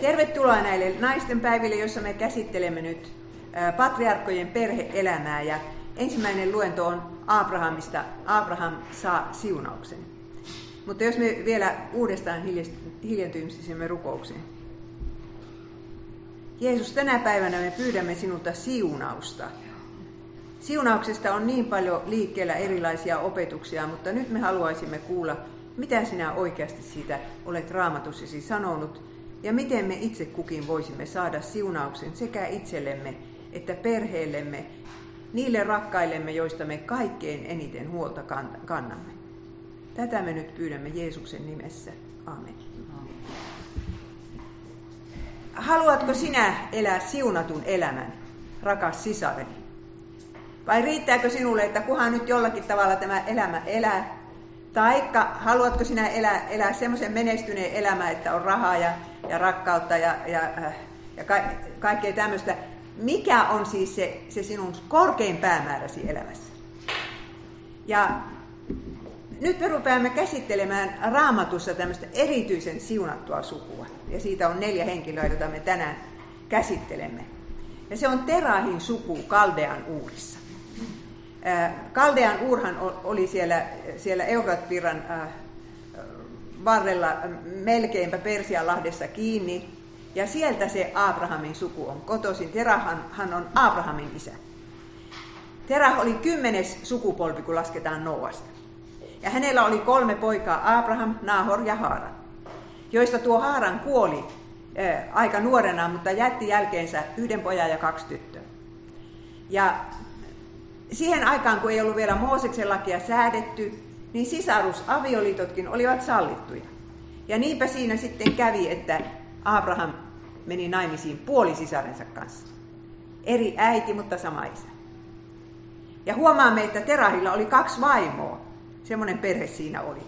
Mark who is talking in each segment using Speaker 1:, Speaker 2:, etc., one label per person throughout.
Speaker 1: Tervetuloa näille naisten päiville, jossa me käsittelemme nyt patriarkkojen perheelämää. Ja ensimmäinen luento on Abrahamista. Abraham saa siunauksen. Mutta jos me vielä uudestaan hiljentyisimme rukoukseen. Jeesus, tänä päivänä me pyydämme sinulta siunausta. Siunauksesta on niin paljon liikkeellä erilaisia opetuksia, mutta nyt me haluaisimme kuulla, mitä sinä oikeasti siitä olet raamatussasi sanonut ja miten me itse kukin voisimme saada siunauksen sekä itsellemme että perheellemme, niille rakkaillemme, joista me kaikkein eniten huolta kannamme. Tätä me nyt pyydämme Jeesuksen nimessä. Amen. Haluatko sinä elää siunatun elämän, rakas sisareni? Vai riittääkö sinulle, että kuhan nyt jollakin tavalla tämä elämä elää? Taikka haluatko sinä elää, elää semmoisen menestyneen elämän, että on rahaa ja, ja rakkautta ja, ja, ja ka, kaikkea tämmöistä? Mikä on siis se, se sinun korkein päämääräsi elämässä? Ja nyt me rupeamme käsittelemään raamatussa tämmöistä erityisen siunattua sukua. Ja siitä on neljä henkilöä, joita me tänään käsittelemme. Ja se on Terahin suku Kaldean uurissa. Kaldean uurhan oli siellä, siellä Euratvirran varrella melkeinpä Persianlahdessa kiinni. Ja sieltä se Abrahamin suku on kotoisin. Terahhan hän on Abrahamin isä. Terah oli kymmenes sukupolvi, kun lasketaan Noasta. Ja hänellä oli kolme poikaa, Abraham, Nahor ja Haaran, joista tuo Haaran kuoli ää, aika nuorena, mutta jätti jälkeensä yhden pojan ja kaksi tyttöä. Ja siihen aikaan, kun ei ollut vielä Mooseksen lakia säädetty, niin sisarusavioliitotkin olivat sallittuja. Ja niinpä siinä sitten kävi, että Abraham meni naimisiin puolisisarensa kanssa. Eri äiti, mutta sama isä. Ja huomaamme, että Terahilla oli kaksi vaimoa. Semmoinen perhe siinä oli.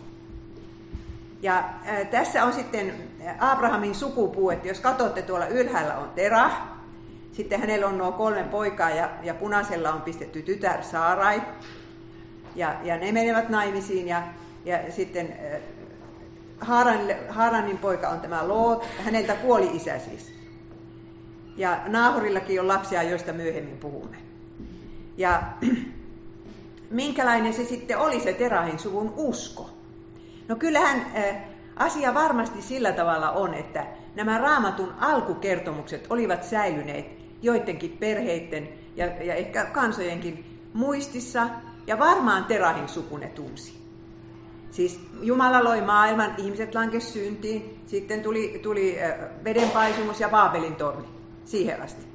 Speaker 1: Ja tässä on sitten Abrahamin sukupuu, että jos katsotte tuolla ylhäällä on Terah, sitten hänellä on nuo kolme poikaa ja, ja punaisella on pistetty tytär Saarai. Ja, ja ne menevät naimisiin ja, ja sitten äh, Haaran, Haaranin poika on tämä Loot, häneltä kuoli isä siis. Ja Naahorillakin on lapsia, joista myöhemmin puhumme. Ja minkälainen se sitten oli se Terahin suvun usko? No kyllähän äh, asia varmasti sillä tavalla on, että nämä raamatun alkukertomukset olivat säilyneet joidenkin perheiden ja, ja ehkä kansojenkin muistissa, ja varmaan Terahin suku ne tunsi. Siis Jumala loi maailman, ihmiset lankes syntiin, sitten tuli, tuli vedenpaisumus ja Baabelin torni siihen asti.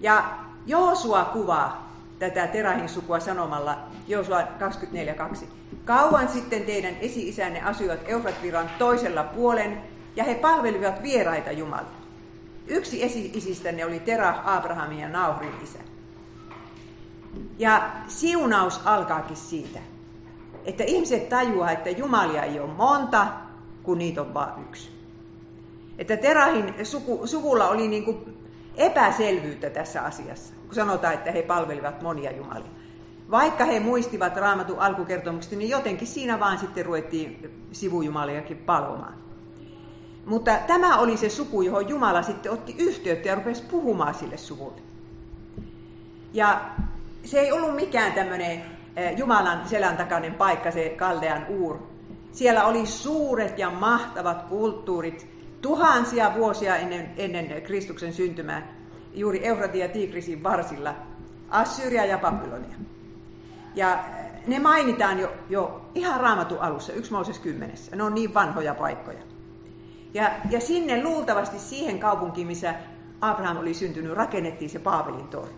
Speaker 1: Ja Joosua kuvaa tätä Terahin sukua sanomalla, Joosua 24.2. Kauan sitten teidän esi-isänne asuivat Eufratviran toisella puolen, ja he palvelivat vieraita Jumalia. Yksi esi-isistänne oli Terah, Abrahamin ja Naurin isä. Ja siunaus alkaakin siitä, että ihmiset tajuaa, että Jumalia ei ole monta, kun niitä on vain yksi. Että Terahin suku, suvulla oli niin kuin epäselvyyttä tässä asiassa, kun sanotaan, että he palvelivat monia jumalia. Vaikka he muistivat raamatun alkukertomukset, niin jotenkin siinä vaan sitten ruvettiin sivujumaliakin palvomaan. Mutta tämä oli se suku, johon Jumala sitten otti yhteyttä ja rupesi puhumaan sille suvulle. Ja se ei ollut mikään tämmöinen eh, Jumalan selän takainen paikka, se Kaldean uur. Siellä oli suuret ja mahtavat kulttuurit tuhansia vuosia ennen, ennen Kristuksen syntymää, juuri Eufratia Tigrisin varsilla, Assyria ja Babylonia. Ja eh, ne mainitaan jo, jo ihan raamatun alussa, yksi Mooses kymmenessä. Ne on niin vanhoja paikkoja. Ja, ja sinne luultavasti siihen kaupunkiin, missä Abraham oli syntynyt, rakennettiin se Paavelin torni.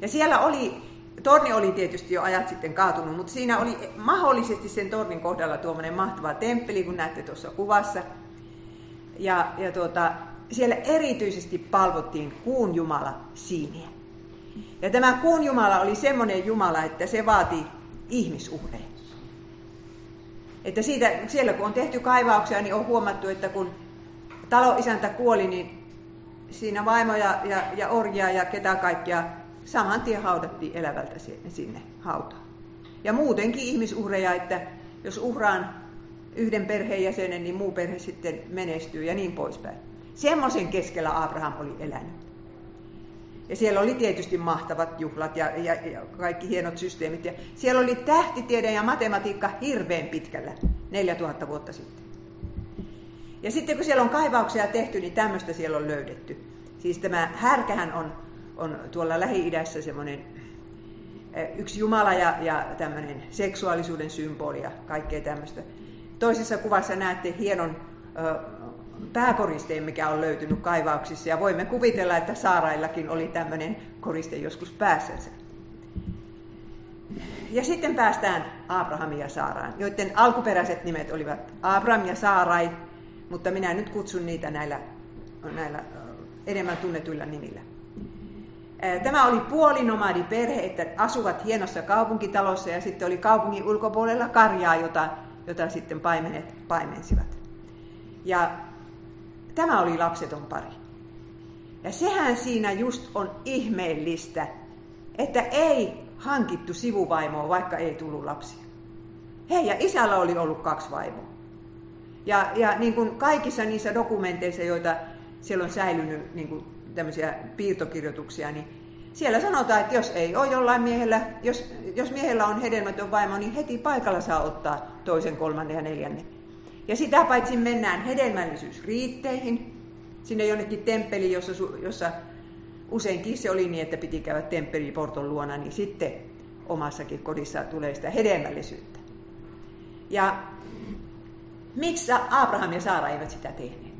Speaker 1: Ja siellä oli, torni oli tietysti jo ajat sitten kaatunut, mutta siinä oli mahdollisesti sen tornin kohdalla tuommoinen mahtava temppeli, kun näette tuossa kuvassa. Ja, ja tuota, siellä erityisesti palvottiin kuun jumala Siiniä. Ja tämä kuun jumala oli semmoinen jumala, että se vaati ihmisuhreja. Että siitä, siellä kun on tehty kaivauksia, niin on huomattu, että kun taloisäntä kuoli, niin siinä vaimoja ja, ja orjia ja ketä kaikkia saman tien haudattiin elävältä sinne hautaan. Ja muutenkin ihmisuhreja, että jos uhraan yhden perheenjäsenen, niin muu perhe sitten menestyy ja niin poispäin. Semmoisen keskellä Abraham oli elänyt. Ja siellä oli tietysti mahtavat juhlat ja, ja, ja kaikki hienot systeemit. Ja siellä oli tähtitiede ja matematiikka hirveän pitkällä, 4000 vuotta sitten. Ja sitten kun siellä on kaivauksia tehty, niin tämmöistä siellä on löydetty. Siis tämä härkähän on, on tuolla Lähi-idässä semmoinen yksi Jumala ja, ja tämmöinen seksuaalisuuden symboli ja kaikkea tämmöistä. Toisessa kuvassa näette hienon pääkoristeen, mikä on löytynyt kaivauksissa, ja voimme kuvitella, että Saaraillakin oli tämmöinen koriste joskus päässänsä. Ja sitten päästään Abrahamin ja Saaraan, joiden alkuperäiset nimet olivat Abraham ja Saarai, mutta minä nyt kutsun niitä näillä, näillä enemmän tunnetuilla nimillä. Tämä oli puolinomadi perhe, että asuvat hienossa kaupunkitalossa ja sitten oli kaupungin ulkopuolella karjaa, jota, jota sitten paimenet paimensivat. Ja tämä oli lapseton pari. Ja sehän siinä just on ihmeellistä, että ei hankittu sivuvaimoa, vaikka ei tullut lapsia. Hei, ja isällä oli ollut kaksi vaimoa. Ja, ja niin kuin kaikissa niissä dokumenteissa, joita siellä on säilynyt niin kuin tämmöisiä piirtokirjoituksia, niin siellä sanotaan, että jos ei ole jollain miehellä, jos, jos miehellä on hedelmätön vaimo, niin heti paikalla saa ottaa toisen, kolmannen ja neljännen. Ja sitä paitsi mennään hedelmällisyysriitteihin, sinne jonnekin temppeliin, jossa, jossa useinkin se oli niin, että piti käydä temppeliporton luona, niin sitten omassakin kodissa tulee sitä hedelmällisyyttä. Ja miksi Abraham ja Saara eivät sitä tehneet?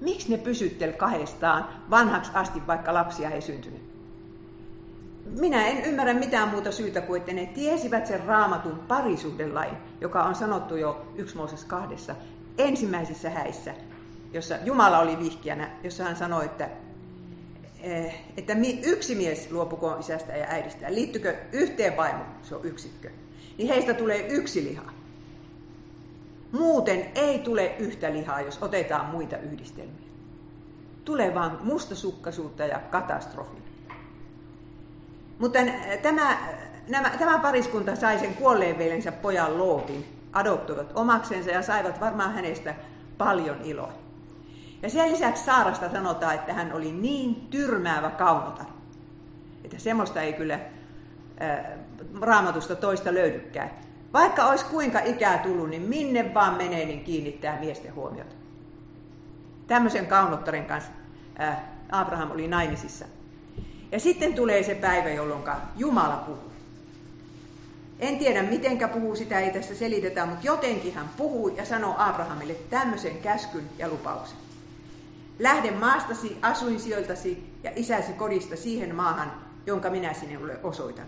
Speaker 1: Miksi ne pysyttel kahdestaan vanhaksi asti, vaikka lapsia ei syntynyt? Minä en ymmärrä mitään muuta syytä kuin, että ne tiesivät sen raamatun parisuhdelain, joka on sanottu jo yksi Mooses kahdessa ensimmäisissä häissä, jossa Jumala oli vihkiänä, jossa hän sanoi, että, eh, että yksi mies luopukoon isästä ja äidistä. Liittykö yhteen vaimo, se on yksikkö. Niin heistä tulee yksi liha. Muuten ei tule yhtä lihaa, jos otetaan muita yhdistelmiä. Tulee vain mustasukkaisuutta ja katastrofi. Mutta tämä, nämä, tämä pariskunta sai sen kuolleen veljensä pojan Lootin, adoptoivat omaksensa ja saivat varmaan hänestä paljon iloa. Ja sen lisäksi Saarasta sanotaan, että hän oli niin tyrmäävä kaunotar, että semmoista ei kyllä ää, raamatusta toista löydykään. Vaikka olisi kuinka ikää tullut, niin minne vaan menee, niin kiinnittää miesten huomiota. Tämmöisen kaunottaren kanssa ää, Abraham oli naimisissa. Ja sitten tulee se päivä, jolloin Jumala puhuu. En tiedä, mitenkä puhuu, sitä ei tässä selitetä, mutta jotenkin hän puhuu ja sanoo Abrahamille tämmöisen käskyn ja lupauksen. Lähde maastasi, asuinsijoiltasi ja isäsi kodista siihen maahan, jonka minä sinulle osoitan.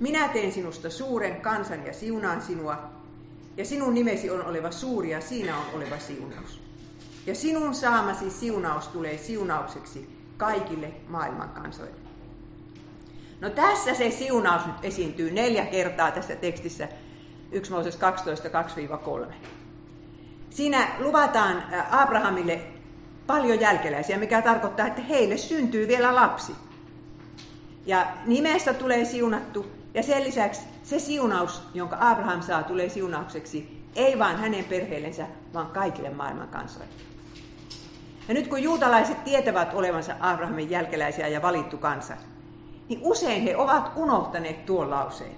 Speaker 1: Minä teen sinusta suuren kansan ja siunaan sinua, ja sinun nimesi on oleva suuri ja siinä on oleva siunaus. Ja sinun saamasi siunaus tulee siunaukseksi kaikille maailman kansoille. No tässä se siunaus nyt esiintyy neljä kertaa tässä tekstissä 1 Mooses 12, 2-3. Siinä luvataan Abrahamille paljon jälkeläisiä, mikä tarkoittaa, että heille syntyy vielä lapsi. Ja nimestä tulee siunattu, ja sen lisäksi se siunaus, jonka Abraham saa, tulee siunaukseksi ei vain hänen perheellensä, vaan kaikille maailman kansoille. Ja nyt kun juutalaiset tietävät olevansa Abrahamin jälkeläisiä ja valittu kansa, niin usein he ovat unohtaneet tuon lauseen,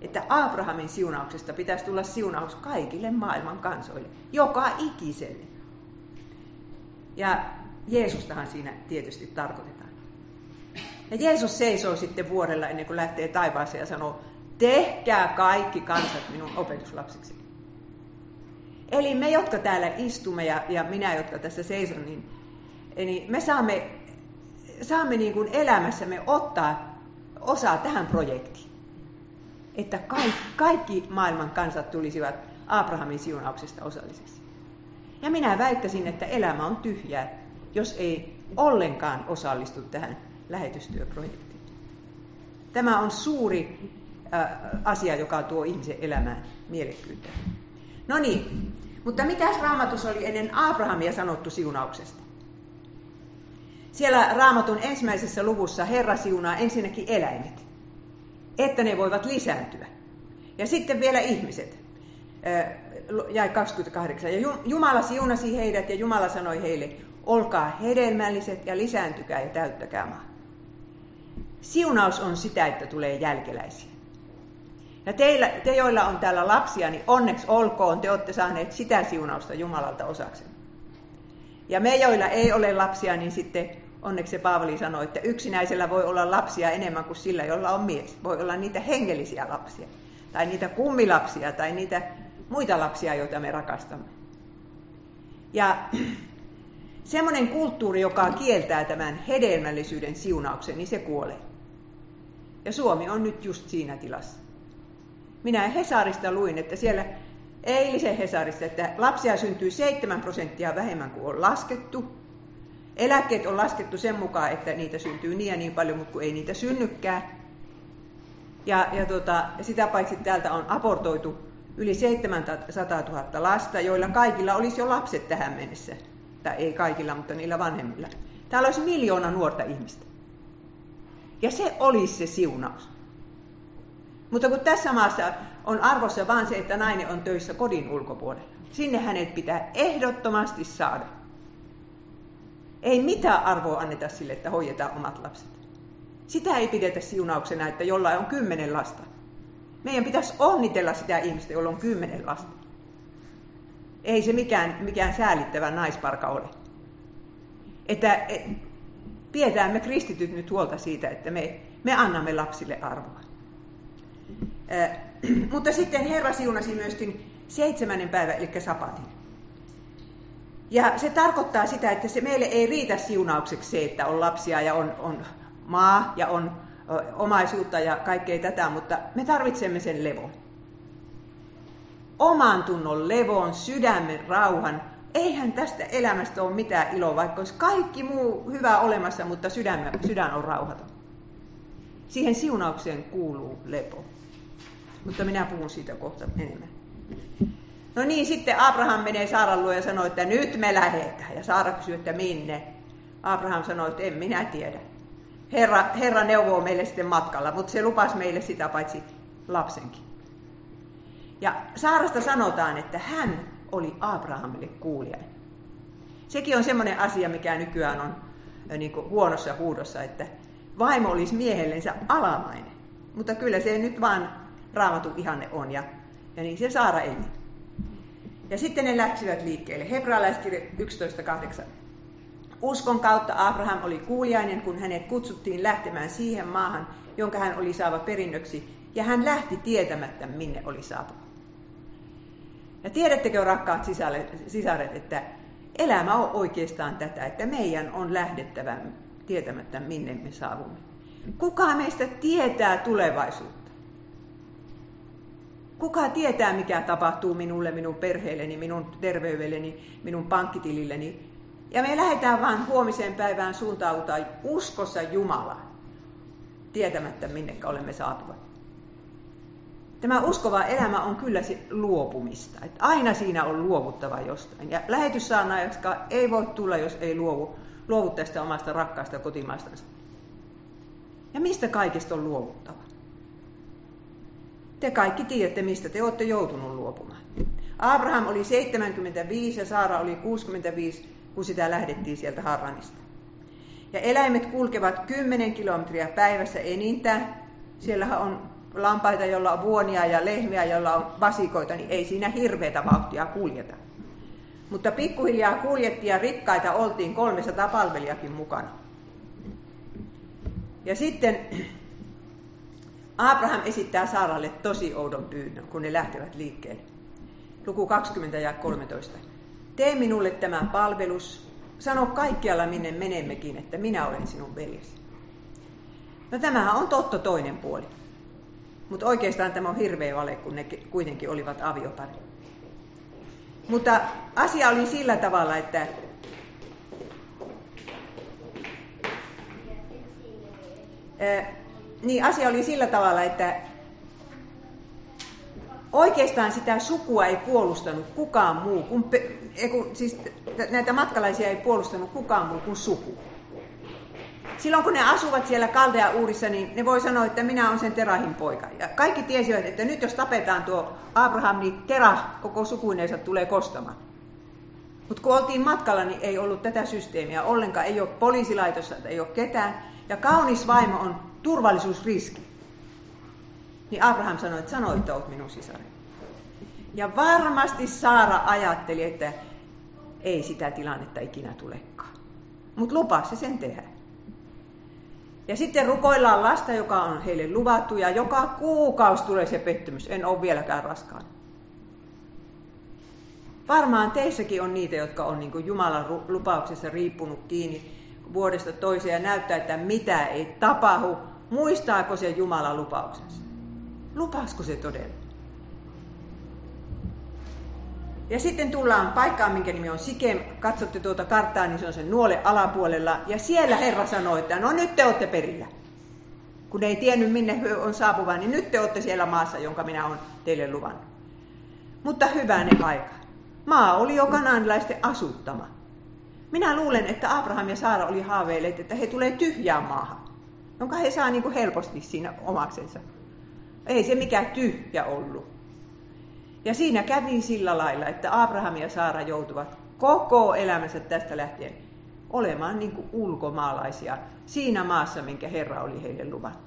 Speaker 1: että Abrahamin siunauksesta pitäisi tulla siunaus kaikille maailman kansoille, joka ikiselle. Ja Jeesustahan siinä tietysti tarkoitetaan. Ja Jeesus seisoo sitten vuorella ennen kuin lähtee taivaaseen ja sanoo, tehkää kaikki kansat minun opetuslapsiksi. Eli me, jotka täällä istumme ja, ja minä, jotka tässä seison, niin, niin me saamme, saamme niin kuin elämässämme ottaa osaa tähän projektiin. Että kaikki, kaikki maailman kansat tulisivat Abrahamin siunauksesta osalliseksi. Ja minä väittäisin, että elämä on tyhjää, jos ei ollenkaan osallistu tähän lähetystyöprojektiin. Tämä on suuri äh, asia, joka tuo ihmisen elämään mielekkyyttä. No niin, mutta mitäs raamatus oli ennen Abrahamia sanottu siunauksesta? Siellä raamatun ensimmäisessä luvussa Herra siunaa ensinnäkin eläimet, että ne voivat lisääntyä. Ja sitten vielä ihmiset. jäi 28. Ja Jumala siunasi heidät ja Jumala sanoi heille, olkaa hedelmälliset ja lisääntykää ja täyttäkää maa. Siunaus on sitä, että tulee jälkeläisiä. Ja teillä, te, joilla on täällä lapsia, niin onneksi olkoon, te olette saaneet sitä siunausta Jumalalta osaksi. Ja me, joilla ei ole lapsia, niin sitten onneksi se Paavali sanoi, että yksinäisellä voi olla lapsia enemmän kuin sillä, jolla on mies. Voi olla niitä hengellisiä lapsia, tai niitä kummilapsia, tai niitä muita lapsia, joita me rakastamme. Ja semmoinen kulttuuri, joka kieltää tämän hedelmällisyyden siunauksen, niin se kuolee. Ja Suomi on nyt just siinä tilassa. Minä Hesarista luin, että siellä eilisen Hesarista, että lapsia syntyy 7 prosenttia vähemmän kuin on laskettu. Eläkkeet on laskettu sen mukaan, että niitä syntyy niin ja niin paljon, mutta kun ei niitä synnykään. Ja, ja tota, sitä paitsi täältä on abortoitu yli 700 000 lasta, joilla kaikilla olisi jo lapset tähän mennessä. Tai ei kaikilla, mutta niillä vanhemmilla. Täällä olisi miljoona nuorta ihmistä. Ja se olisi se siunaus. Mutta kun tässä maassa on arvossa vain se, että nainen on töissä kodin ulkopuolella, sinne hänet pitää ehdottomasti saada. Ei mitään arvoa anneta sille, että hoidetaan omat lapset. Sitä ei pidetä siunauksena, että jollain on kymmenen lasta. Meidän pitäisi onnitella sitä ihmistä, jolla on kymmenen lasta. Ei se mikään, mikään säälittävä naisparka ole. Että et, pidetään me kristityt nyt huolta siitä, että me, me annamme lapsille arvoa. Mutta sitten Herra siunasi myöskin seitsemännen päivän, eli sapatin. Ja se tarkoittaa sitä, että se meille ei riitä siunaukseksi se, että on lapsia ja on, on maa ja on omaisuutta ja kaikkea tätä, mutta me tarvitsemme sen levon. Oman tunnon levon, sydämen rauhan. Eihän tästä elämästä ole mitään iloa, vaikka olisi kaikki muu hyvä olemassa, mutta sydän, sydän on rauhaton. Siihen siunaukseen kuuluu lepo. Mutta minä puhun siitä kohta enemmän. No niin, sitten Abraham menee Saaran luo ja sanoo, että nyt me lähdetään. Ja Saara kysyy, että minne? Abraham sanoi, että en minä tiedä. Herra, Herra neuvoo meille sitten matkalla, mutta se lupasi meille sitä paitsi lapsenkin. Ja Saarasta sanotaan, että hän oli Abrahamille kuulijainen. Sekin on semmoinen asia, mikä nykyään on niin huonossa huudossa, että vaimo olisi miehellensä alamainen. Mutta kyllä se nyt vaan raamatu ihanne on ja, ja niin se Saara ei. Ja sitten ne läksivät liikkeelle. Hebraalaiskirja 11.8. Uskon kautta Abraham oli kuuliainen, kun hänet kutsuttiin lähtemään siihen maahan, jonka hän oli saava perinnöksi, ja hän lähti tietämättä, minne oli saapunut. Ja tiedättekö, rakkaat sisaret, että elämä on oikeastaan tätä, että meidän on lähdettävä tietämättä, minne me saavumme. Kuka meistä tietää tulevaisuutta? Kuka tietää, mikä tapahtuu minulle, minun perheelleni, minun terveydelleni, minun pankkitililleni, ja me lähdetään vain huomiseen päivään suuntautua uskossa Jumalaan, tietämättä minne olemme saapuvat. Tämä uskova elämä on kyllä se luopumista. Että aina siinä on luovuttava jostain. Ja lähetyssaana, jotka ei voi tulla, jos ei luovu, luovu tästä omasta rakkaasta kotimaastansa. Ja mistä kaikesta on luovuttava? Te kaikki tiedätte, mistä te olette joutunut luopumaan. Abraham oli 75 ja Saara oli 65 kun sitä lähdettiin sieltä Harranista. Ja eläimet kulkevat 10 kilometriä päivässä enintään. Siellä on lampaita, joilla on vuonia ja lehmiä, joilla on vasikoita, niin ei siinä hirveätä vauhtia kuljeta. Mutta pikkuhiljaa kuljettiin ja rikkaita oltiin 300 palvelijakin mukana. Ja sitten Abraham esittää Saaralle tosi oudon pyynnön, kun ne lähtevät liikkeelle. Luku 20 ja 13. Tee minulle tämä palvelus. Sano kaikkialla, minne menemmekin, että minä olen sinun veljesi. No tämähän on totta toinen puoli. Mutta oikeastaan tämä on hirveä vale, kun ne kuitenkin olivat aviopari. Mutta asia oli sillä tavalla, että niin asia oli sillä tavalla, että oikeastaan sitä sukua ei puolustanut kukaan muu, kun, siis näitä matkalaisia ei puolustanut kukaan muu kuin suku. silloin kun ne asuvat siellä Kaldea uurissa, niin ne voi sanoa, että minä olen sen Terahin poika. Ja kaikki tiesivät, että nyt jos tapetaan tuo Abraham, niin Terah koko sukuineensa tulee kostamaan. Mutta kun oltiin matkalla, niin ei ollut tätä systeemiä ollenkaan. Ei ole poliisilaitossa, ei ole ketään. Ja kaunis vaimo on turvallisuusriski. Niin Abraham sanoi, että sano, että olet minun sisareni. Ja varmasti Saara ajatteli, että ei sitä tilannetta ikinä tulekaan. Mutta lupaa se sen tehdä. Ja sitten rukoillaan lasta, joka on heille luvattu, ja joka kuukausi tulee se pettymys. En ole vieläkään raskaan. Varmaan teissäkin on niitä, jotka on niin Jumalan lupauksessa riippunut kiinni vuodesta toiseen ja näyttää, että mitä ei tapahdu. Muistaako se Jumalan lupauksensa? Lupasko se todella? Ja sitten tullaan paikkaan, minkä nimi on Sikem. Katsotte tuota karttaa, niin se on sen nuole alapuolella. Ja siellä Herra sanoi, että no nyt te olette perillä. Kun ei tiennyt minne on saapuva, niin nyt te olette siellä maassa, jonka minä olen teille luvannut. Mutta hyvänen aika. Maa oli jo kananilaisten asuttama. Minä luulen, että Abraham ja Saara oli haaveilleet, että he tulee tyhjään maahan, jonka he saa niin kuin helposti siinä omaksensa. Ei se mikään tyhjä ollut. Ja siinä kävi sillä lailla, että Abraham ja Saara joutuvat koko elämänsä tästä lähtien olemaan niin kuin ulkomaalaisia siinä maassa, minkä Herra oli heille luvannut.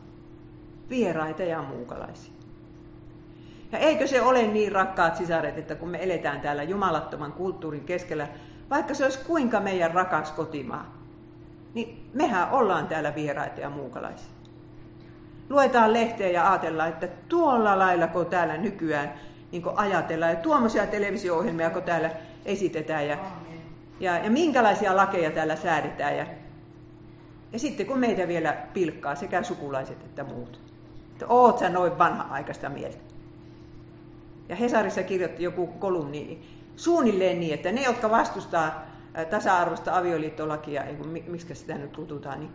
Speaker 1: Vieraita ja muukalaisia. Ja eikö se ole niin, rakkaat sisaret, että kun me eletään täällä jumalattoman kulttuurin keskellä, vaikka se olisi kuinka meidän rakas kotimaa, niin mehän ollaan täällä vieraita ja muukalaisia. Luetaan lehteä ja ajatellaan, että tuolla lailla kun täällä nykyään niin ajatellaan, ja tuommoisia televisio-ohjelmia kun täällä esitetään, ja, ja, ja minkälaisia lakeja täällä säädetään. Ja, ja sitten kun meitä vielä pilkkaa sekä sukulaiset että muut, että oot sä noin vanha-aikaista mieltä. Ja Hesarissa kirjoitti joku kolumni suunnilleen niin, että ne, jotka vastustaa tasa-arvoista avioliittolakia, miksi sitä nyt kutsutaan, niin,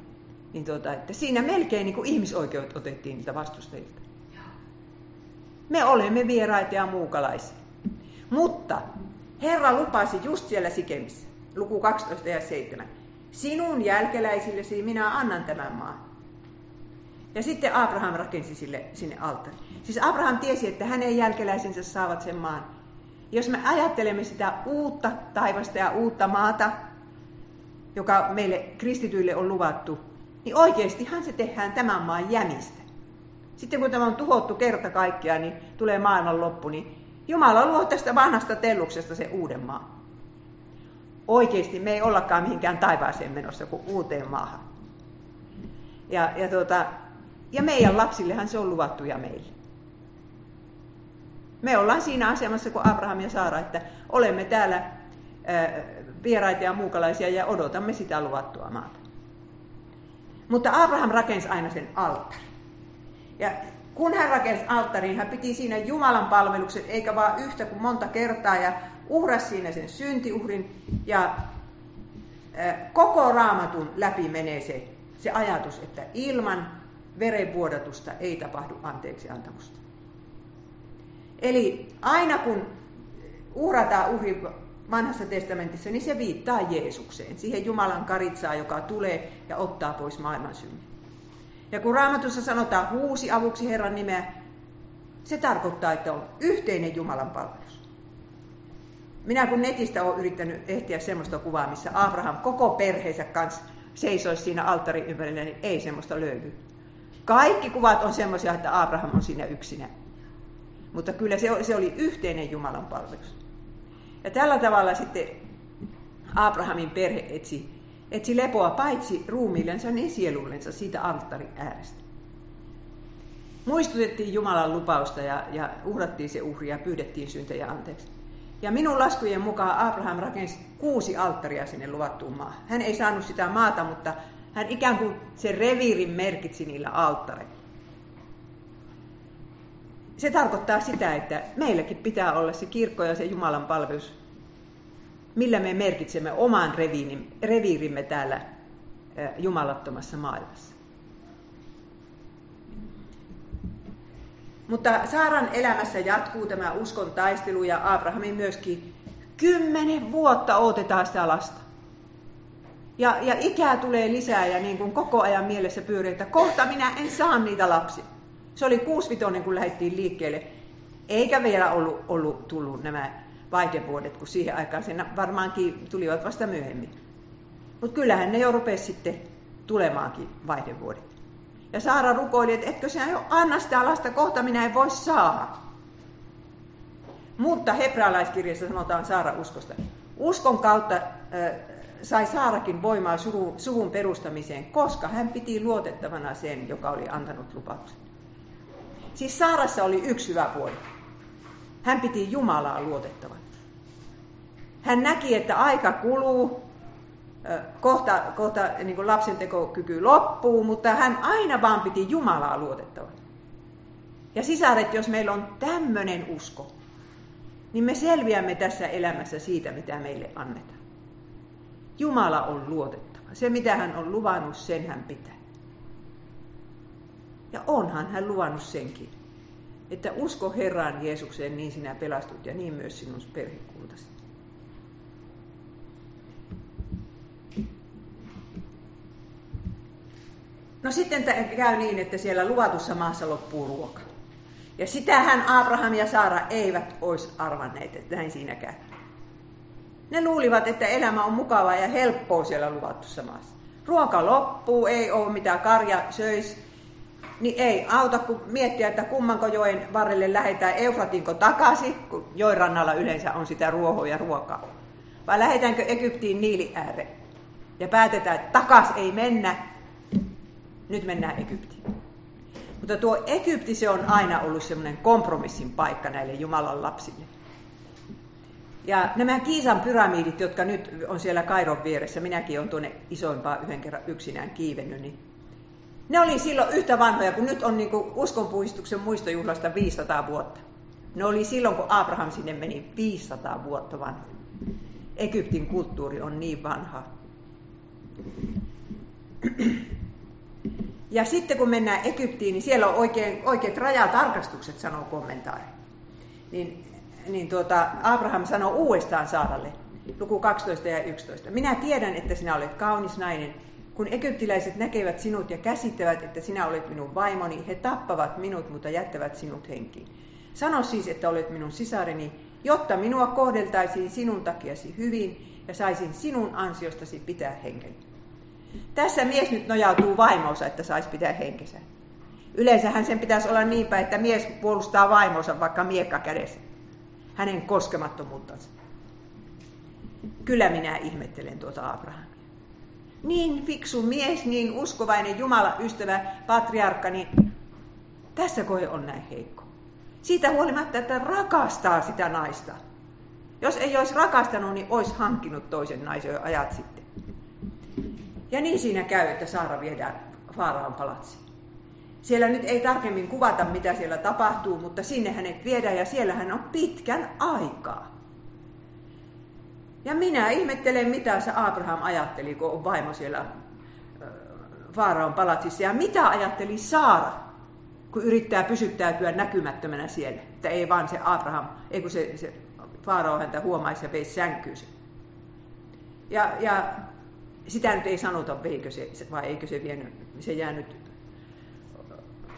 Speaker 1: niin tuota, että siinä melkein niin kuin ihmisoikeudet otettiin niitä vastustajilta. Me olemme vieraita ja muukalaisia. Mutta Herra lupasi just siellä Sikemissä, luku 12 ja 7. Sinun jälkeläisillesi minä annan tämän maan. Ja sitten Abraham rakensi sille sinne alttari. Siis Abraham tiesi, että hänen jälkeläisensä saavat sen maan. Jos me ajattelemme sitä uutta taivasta ja uutta maata, joka meille kristityille on luvattu, niin oikeastihan se tehdään tämän maan jämistä. Sitten kun tämä on tuhottu kerta kaikkiaan, niin tulee maailman loppu, niin Jumala luo tästä vanhasta telluksesta se uuden maan. Oikeasti me ei ollakaan mihinkään taivaaseen menossa kuin uuteen maahan. Ja, ja, tuota, ja meidän lapsillehan se on luvattu ja meille. Me ollaan siinä asemassa kuin Abraham ja Saara, että olemme täällä vieraita ja muukalaisia ja odotamme sitä luvattua maata. Mutta Abraham rakensi aina sen alttarin. Ja kun hän rakensi alttarin, hän piti siinä Jumalan palvelukset, eikä vaan yhtä kuin monta kertaa, ja uhrasi siinä sen syntiuhrin. Ja koko raamatun läpi menee se, se ajatus, että ilman verenvuodatusta ei tapahdu anteeksi antamusta. Eli aina kun uhrataan uhri vanhassa testamentissa, niin se viittaa Jeesukseen, siihen Jumalan karitsaan, joka tulee ja ottaa pois maailman synnin. Ja kun raamatussa sanotaan huusi avuksi Herran nimeä, se tarkoittaa, että on yhteinen Jumalan palvelus. Minä kun netistä olen yrittänyt ehtiä semmoista kuvaa, missä Abraham koko perheensä kanssa seisoisi siinä alttarin ympärillä, niin ei semmoista löydy. Kaikki kuvat on semmoisia, että Abraham on siinä yksinä. Mutta kyllä se oli, se oli yhteinen Jumalan palvelus. Ja tällä tavalla sitten Abrahamin perhe etsi etsi lepoa paitsi ruumiillensa niin sielullensa siitä alttarin äärestä. Muistutettiin Jumalan lupausta ja, ja uhrattiin se uhri ja pyydettiin syntejä anteeksi. Ja minun laskujen mukaan Abraham rakensi kuusi alttaria sinne luvattuun maahan. Hän ei saanut sitä maata, mutta hän ikään kuin se reviirin merkitsi niillä alttareilla. Se tarkoittaa sitä, että meilläkin pitää olla se kirkko ja se Jumalan palvelus millä me merkitsemme oman reviirimme täällä jumalattomassa maailmassa. Mutta Saaran elämässä jatkuu tämä uskon taistelu ja Abrahamin myöskin kymmenen vuotta odotetaan sitä lasta. Ja, ja ikää tulee lisää ja niin kuin koko ajan mielessä pyörii, että kohta minä en saa niitä lapsia. Se oli kuusvitonen, kun lähdettiin liikkeelle. Eikä vielä ollut, ollut tullut nämä vaihdevuodet, kun siihen aikaan sen varmaankin tulivat vasta myöhemmin. Mutta kyllähän ne jo rupesi sitten tulemaankin vaihdevuodet. Ja Saara rukoili, että etkö sinä jo anna sitä lasta, kohta minä en voi saada. Mutta hebrealaiskirjassa sanotaan Saara uskosta. Uskon kautta äh, sai Saarakin voimaa suvun perustamiseen, koska hän piti luotettavana sen, joka oli antanut lupauksen. Siis Saarassa oli yksi hyvä puoli. Hän piti Jumalaa luotettavana. Hän näki, että aika kuluu, kohta, kohta niin kuin lapsen tekokyky loppuu, mutta hän aina vaan piti Jumalaa luotettavana. Ja sisaret, jos meillä on tämmöinen usko, niin me selviämme tässä elämässä siitä, mitä meille annetaan. Jumala on luotettava. Se, mitä hän on luvannut, sen hän pitää. Ja onhan hän luvannut senkin, että usko Herran Jeesukseen, niin sinä pelastut ja niin myös sinun perhekultasi. No sitten käy niin, että siellä luvatussa maassa loppuu ruoka. Ja sitähän Abraham ja Saara eivät olisi arvanneet, että näin siinä käy. Ne luulivat, että elämä on mukavaa ja helppoa siellä luvatussa maassa. Ruoka loppuu, ei ole mitään karja söis, niin ei auta kun miettiä, että kummanko joen varrelle lähdetään Eufratinko takaisin, kun joen rannalla yleensä on sitä ruohoa ja ruokaa. Vai lähdetäänkö Egyptiin niili ääre ja päätetään, että takas ei mennä, nyt mennään Egyptiin. Mutta tuo Egypti se on aina ollut semmoinen kompromissin paikka näille Jumalan lapsille. Ja nämä Kiisan pyramidit, jotka nyt on siellä Kairon vieressä, minäkin olen tuonne isoimpaan yhden kerran yksinään kiivennyt, niin ne oli silloin yhtä vanhoja, kun nyt on niin uskonpuistuksen muistojuhlasta 500 vuotta. Ne oli silloin, kun Abraham sinne meni 500 vuotta vanha. Egyptin kulttuuri on niin vanha. Ja sitten kun mennään Egyptiin, niin siellä on oikein, oikeat rajatarkastukset, sanoo kommentaari. Niin, niin tuota, Abraham sanoo uudestaan Saaralle, luku 12 ja 11. Minä tiedän, että sinä olet kaunis nainen. Kun egyptiläiset näkevät sinut ja käsittävät, että sinä olet minun vaimoni, he tappavat minut, mutta jättävät sinut henkiin. Sano siis, että olet minun sisareni, jotta minua kohdeltaisiin sinun takiasi hyvin ja saisin sinun ansiostasi pitää henkeni. Tässä mies nyt nojautuu vaimonsa, että saisi pitää henkensä. Yleensähän sen pitäisi olla niinpä, että mies puolustaa vaimonsa vaikka miekka kädessä. Hänen koskemattomuuttansa. Kyllä minä ihmettelen tuota Abrahamia. Niin fiksu mies, niin uskovainen Jumala, ystävä, patriarkka, niin tässä koe on näin heikko. Siitä huolimatta, että rakastaa sitä naista. Jos ei olisi rakastanut, niin olisi hankkinut toisen naisen jo ajat sitten. Ja niin siinä käy, että Saara viedään Faaraan palatsiin. Siellä nyt ei tarkemmin kuvata, mitä siellä tapahtuu, mutta sinne hänet viedään ja siellä hän on pitkän aikaa. Ja minä ihmettelen, mitä se Abraham ajatteli, kun on vaimo siellä Faaraan palatsissa. Ja mitä ajatteli Saara, kun yrittää pysyttäytyä näkymättömänä siellä. Että ei vaan se Abraham, ei kun se, se Faarao häntä huomaisi ja veisi sänkyyn. Ja, ja sitä nyt ei sanota, veikö se, vai eikö se vienyt, se jäänyt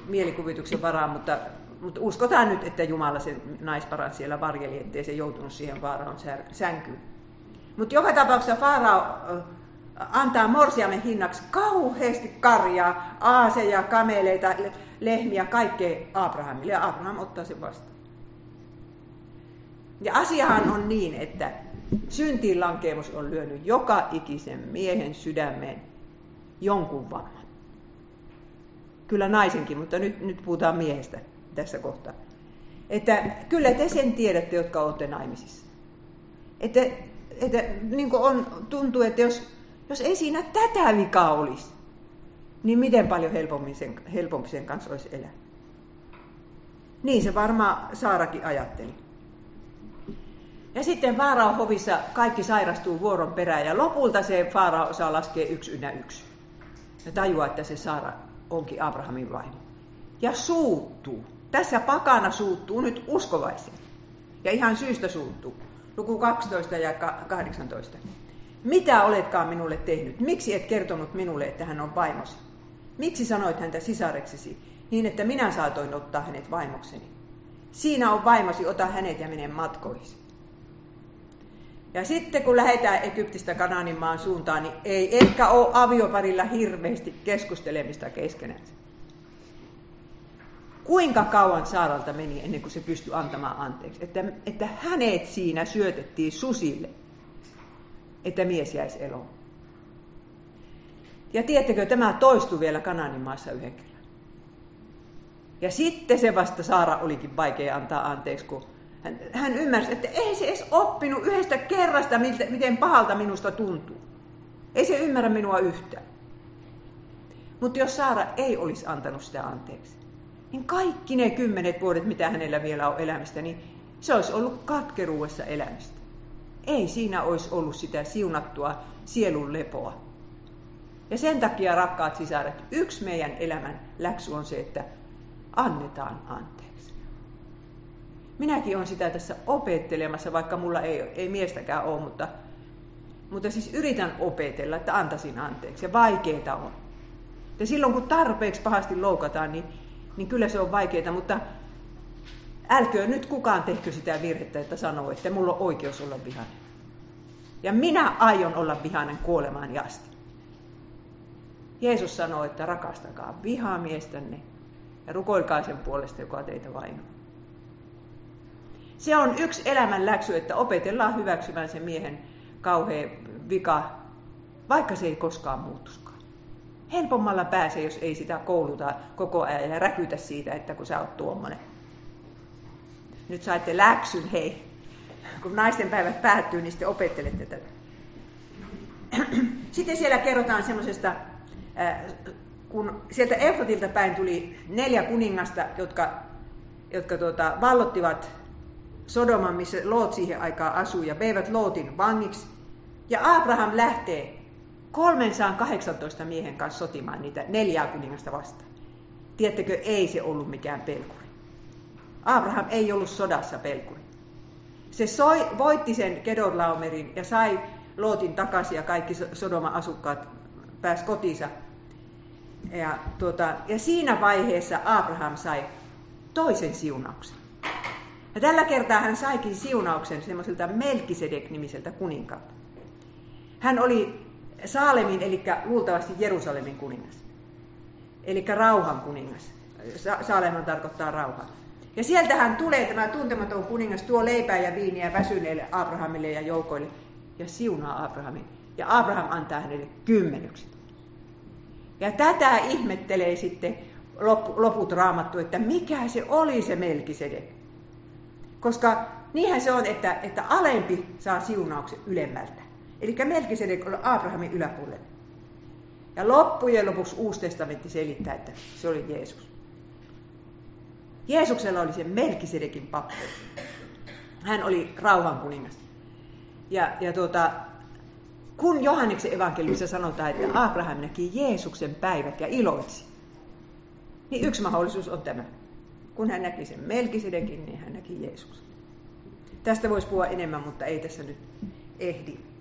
Speaker 1: mielikuvituksen varaan, mutta, mutta uskotaan nyt, että Jumala sen naisparan siellä varjeli, ettei se joutunut siihen Faaraon sänkyyn. Mutta joka tapauksessa Faarao antaa morsiamen hinnaksi kauheasti karjaa, aaseja, kameleita, lehmiä, kaikkea Abrahamille, ja Abraham ottaa sen vastaan. Ja asiahan on niin, että Syntiin lankeemus on lyönyt joka ikisen miehen sydämeen jonkun vamman. Kyllä naisenkin, mutta nyt, nyt puhutaan miehestä tässä kohtaa. Että kyllä te sen tiedätte, jotka olette naimisissa. Että, että niin on, tuntuu, että jos, jos ei siinä tätä vikaa olisi, niin miten paljon helpommin sen, helpompi sen kanssa olisi elää. Niin se varmaan Saarakin ajatteli. Ja sitten Faaraon hovissa kaikki sairastuu vuoron perään ja lopulta se Faarao osaa laskea yksi ynnä yksi. Ja tajuaa, että se Saara onkin Abrahamin vaimo. Ja suuttuu. Tässä pakana suuttuu nyt uskovaisen. Ja ihan syystä suuttuu. Luku 12 ja 18. Mitä oletkaan minulle tehnyt? Miksi et kertonut minulle, että hän on vaimosi? Miksi sanoit häntä sisareksesi, niin että minä saatoin ottaa hänet vaimokseni? Siinä on vaimosi, ota hänet ja mene matkoihin. Ja sitten kun lähdetään Egyptistä Kanaanin maan suuntaan, niin ei ehkä ole avioparilla hirveästi keskustelemista keskenään. Kuinka kauan Saaralta meni ennen kuin se pystyi antamaan anteeksi? Että, että hänet siinä syötettiin susille, että mies jäisi eloon. Ja tiedättekö, tämä toistui vielä Kanaanin maassa yhden kerran. Ja sitten se vasta Saara olikin vaikea antaa anteeksi, kun hän, hän ymmärsi, että ei se edes oppinut yhdestä kerrasta, miten pahalta minusta tuntuu. Ei se ymmärrä minua yhtään. Mutta jos Saara ei olisi antanut sitä anteeksi, niin kaikki ne kymmenet vuodet, mitä hänellä vielä on elämistä, niin se olisi ollut katkeruudessa elämistä. Ei siinä olisi ollut sitä siunattua sielun lepoa. Ja sen takia, rakkaat sisaret, yksi meidän elämän läksy on se, että annetaan anteeksi. Minäkin olen sitä tässä opettelemassa, vaikka mulla ei, ei miestäkään ole, mutta, mutta siis yritän opetella, että antaisin anteeksi. Ja vaikeita on. Ja silloin kun tarpeeksi pahasti loukataan, niin, niin kyllä se on vaikeaa, mutta älköön nyt kukaan tehkö sitä virhettä, että sanoo, että mulla on oikeus olla vihainen. Ja minä aion olla vihainen kuolemaan asti. Jeesus sanoi, että rakastakaa vihamiestänne ja rukoilkaa sen puolesta, joka teitä vainoaa. Se on yksi elämän läksy, että opetellaan hyväksymään sen miehen kauhea vika, vaikka se ei koskaan muutuskaan. Helpommalla pääsee, jos ei sitä kouluta koko ajan ja räkytä siitä, että kun sä oot tuommoinen. Nyt saitte läksyn, hei. Kun naisten päivät päättyy, niin sitten opettelette tätä. Sitten siellä kerrotaan semmoisesta kun sieltä Eufratilta päin tuli neljä kuningasta, jotka, jotka tuota, vallottivat Sodoman, missä Loot siihen aikaan asui, ja veivät Lootin vangiksi. Ja Abraham lähtee 318 miehen kanssa sotimaan niitä neljää kuningasta vastaan. Tiedättekö, ei se ollut mikään pelkuri. Abraham ei ollut sodassa pelkuri. Se soi, voitti sen Kedorlaomerin ja sai Lootin takaisin ja kaikki Sodoman asukkaat pääsi kotiinsa ja, tuota, ja siinä vaiheessa Abraham sai toisen siunauksen. Ja tällä kertaa hän saikin siunauksen semmoiselta Melkisedek-nimiseltä kuninkaalta. Hän oli Saalemin, eli luultavasti Jerusalemin kuningas. Eli rauhan kuningas. Saaleman tarkoittaa rauhaa. Ja sieltä hän tulee, tämä tuntematon kuningas, tuo leipää ja viiniä väsyneille Abrahamille ja joukoille ja siunaa Abrahamin. Ja Abraham antaa hänelle kymmenykset. Ja tätä ihmettelee sitten loput raamattu, että mikä se oli se Melkisedek. Koska niinhän se on, että, että alempi saa siunauksen ylemmältä. Eli Melkisedek oli Abrahamin yläpuolella. Ja loppujen lopuksi Uusi testamentti selittää, että se oli Jeesus. Jeesuksella oli se Melkisedekin pappi. Hän oli rauhan kuningas. Ja, ja tuota, kun Johanneksen evankeliumissa sanotaan, että Abraham näki Jeesuksen päivät ja iloitsi, niin yksi mahdollisuus on tämä. Kun hän näki sen Melkisedekin, niin hän näki Jeesuksen. Tästä voisi puhua enemmän, mutta ei tässä nyt ehdi.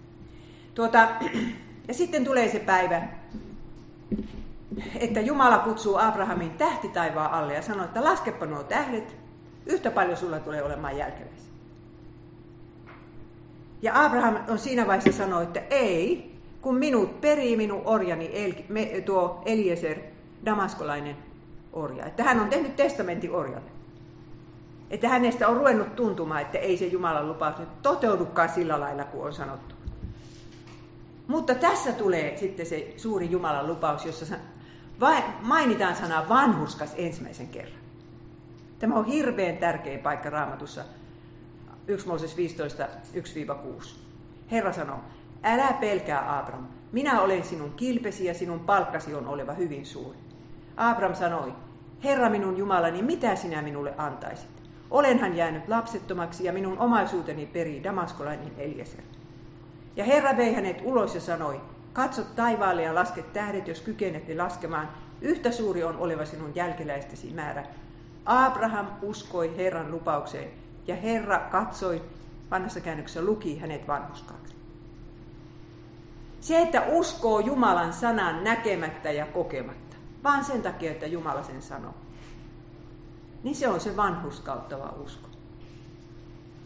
Speaker 1: Tuota, ja sitten tulee se päivä, että Jumala kutsuu Abrahamin tähti taivaan alle ja sanoo, että laskepa nuo tähdet, yhtä paljon sulla tulee olemaan jälkeläisiä. Ja Abraham on siinä vaiheessa sanoi, että ei, kun minut perii minun orjani El, me, tuo Eliezer, damaskolainen orja. Että hän on tehnyt testamentin orjalle. Että hänestä on ruvennut tuntumaan, että ei se Jumalan lupaus nyt toteudukaan sillä lailla kuin on sanottu. Mutta tässä tulee sitten se suuri Jumalan lupaus, jossa mainitaan sana vanhuskas ensimmäisen kerran. Tämä on hirveän tärkeä paikka raamatussa 1 Mooses 15, 1-6. Herra sanoo, älä pelkää Abram, minä olen sinun kilpesi ja sinun palkkasi on oleva hyvin suuri. Abram sanoi, Herra minun Jumalani, mitä sinä minulle antaisit? Olenhan jäänyt lapsettomaksi ja minun omaisuuteni perii damaskolainen Eliezer. Ja Herra vei hänet ulos ja sanoi, katso taivaalle ja laske tähdet, jos kykenet ne laskemaan. Yhtä suuri on oleva sinun jälkeläistesi määrä. Abraham uskoi Herran lupaukseen ja Herra katsoi, vanhassa käännöksessä luki hänet vanhuskaaksi. Se, että uskoo Jumalan sanan näkemättä ja kokematta, vaan sen takia, että Jumala sen sanoo. Niin se on se vanhuskauttava usko.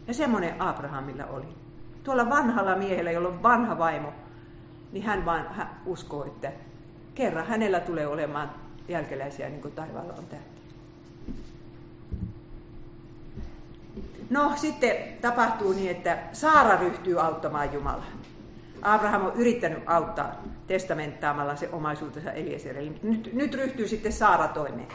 Speaker 1: Ja semmoinen Abrahamilla oli. Tuolla vanhalla miehellä, jolla on vanha vaimo, niin hän vaan hän uskoo, että kerran hänellä tulee olemaan jälkeläisiä niin kuin taivaalla on tähti. No sitten tapahtuu niin, että Saara ryhtyy auttamaan Jumalaa. Abraham on yrittänyt auttaa testamenttaamalla se omaisuutensa Elieserille. Nyt, nyt ryhtyy sitten Saara toimeen.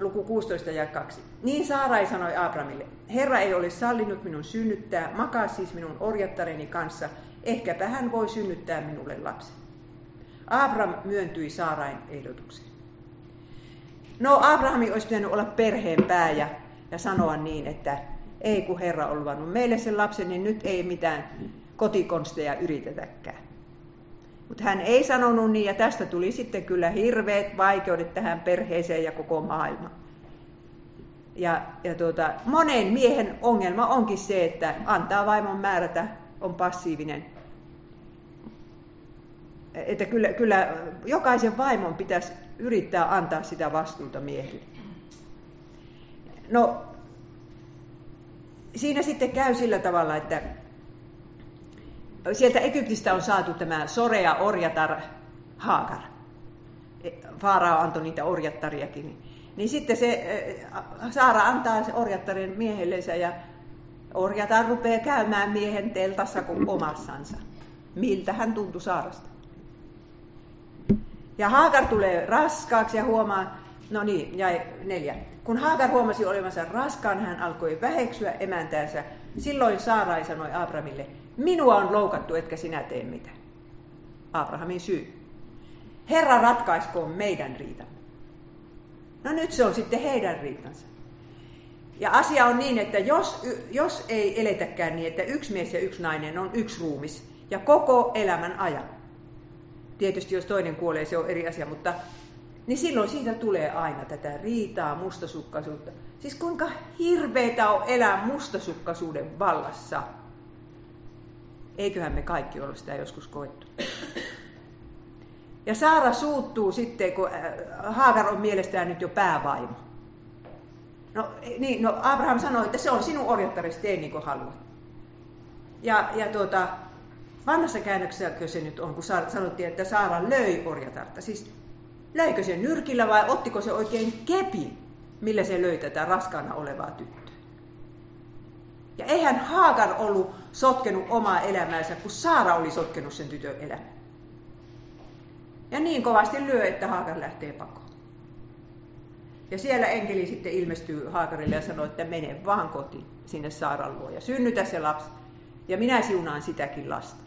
Speaker 1: luku 16 ja 2. Niin Saarai sanoi Abrahamille, Herra ei ole sallinut minun synnyttää, makaa siis minun orjattareni kanssa, ehkäpä hän voi synnyttää minulle lapsen. Abraham myöntyi Saarain ehdotukseen. No Abrahami olisi pitänyt olla perheen pää ja, ja sanoa niin, että ei kun Herra on luvannut meille sen lapsen, niin nyt ei mitään kotikonsteja yritetäkään. Mutta hän ei sanonut niin ja tästä tuli sitten kyllä hirveät vaikeudet tähän perheeseen ja koko maailmaan. Ja, ja tuota, monen miehen ongelma onkin se, että antaa vaimon määrätä, on passiivinen. Että kyllä, kyllä jokaisen vaimon pitäisi yrittää antaa sitä vastuuta miehelle. No, siinä sitten käy sillä tavalla, että sieltä Egyptistä on saatu tämä Sorea orjatar Haakar. Faarao antoi niitä orjattariakin. Niin sitten se äh, Saara antaa se orjattaren miehellensä ja orjatar rupeaa käymään miehen teltassa kuin omassansa. Miltä hän tuntui Saarasta. Ja Haakar tulee raskaaksi ja huomaa, no niin, jäi neljä. Kun Haakar huomasi olevansa raskaan, hän alkoi väheksyä emäntäänsä. Silloin Saarai sanoi Abramille, minua on loukattu, etkä sinä tee mitään. Abrahamin syy. Herra ratkaiskoon meidän riitamme. No nyt se on sitten heidän riitansa. Ja asia on niin, että jos, jos ei eletäkään niin, että yksi mies ja yksi nainen on yksi ruumis ja koko elämän ajan. Tietysti jos toinen kuolee, se on eri asia, mutta niin silloin siitä tulee aina tätä riitaa, mustasukkaisuutta. Siis kuinka hirveetä on elää mustasukkaisuuden vallassa. Eiköhän me kaikki ole sitä joskus koettu. Ja Saara suuttuu sitten, kun äh, Haagar on mielestään nyt jo päävaimo. No, niin, no Abraham sanoi, että se on sinun orjattaresi, tee niin kuin haluat. Ja, ja tuota, vanhassa käännöksessä se nyt on, kun sanottiin, että Saara löi orjatarta. Siis löikö se nyrkillä vai ottiko se oikein kepi, millä se löi tätä raskaana olevaa tyttöä. Ja eihän Haagar ollut sotkenut omaa elämäänsä, kun Saara oli sotkenut sen tytön elämää. Ja niin kovasti lyö, että Haagar lähtee pakoon. Ja siellä enkeli sitten ilmestyy Haakarille ja sanoo, että mene vaan kotiin sinne Saaran luo ja synnytä se lapsi. Ja minä siunaan sitäkin lasta.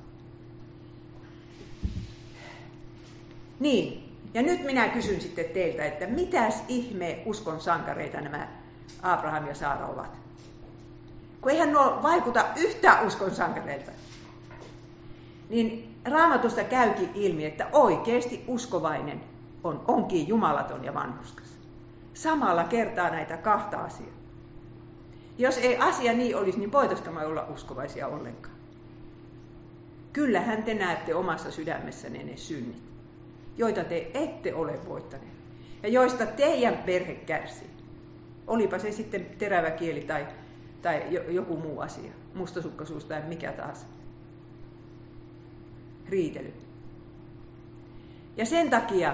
Speaker 1: Niin, ja nyt minä kysyn sitten teiltä, että mitäs ihme uskon sankareita nämä Abraham ja Saara ovat? Kun eihän nuo vaikuta yhtään uskon sankareilta. Niin raamatusta käykin ilmi, että oikeasti uskovainen on, onkin jumalaton ja vanhuskas. Samalla kertaa näitä kahta asiaa. Jos ei asia niin olisi, niin voitaisiinko me olla uskovaisia ollenkaan? Kyllähän te näette omassa sydämessänne ne synnit, joita te ette ole voittaneet ja joista teidän perhe kärsii. Olipa se sitten terävä kieli tai, tai joku muu asia, mustasukkaisuus tai mikä taas riitely. Ja sen takia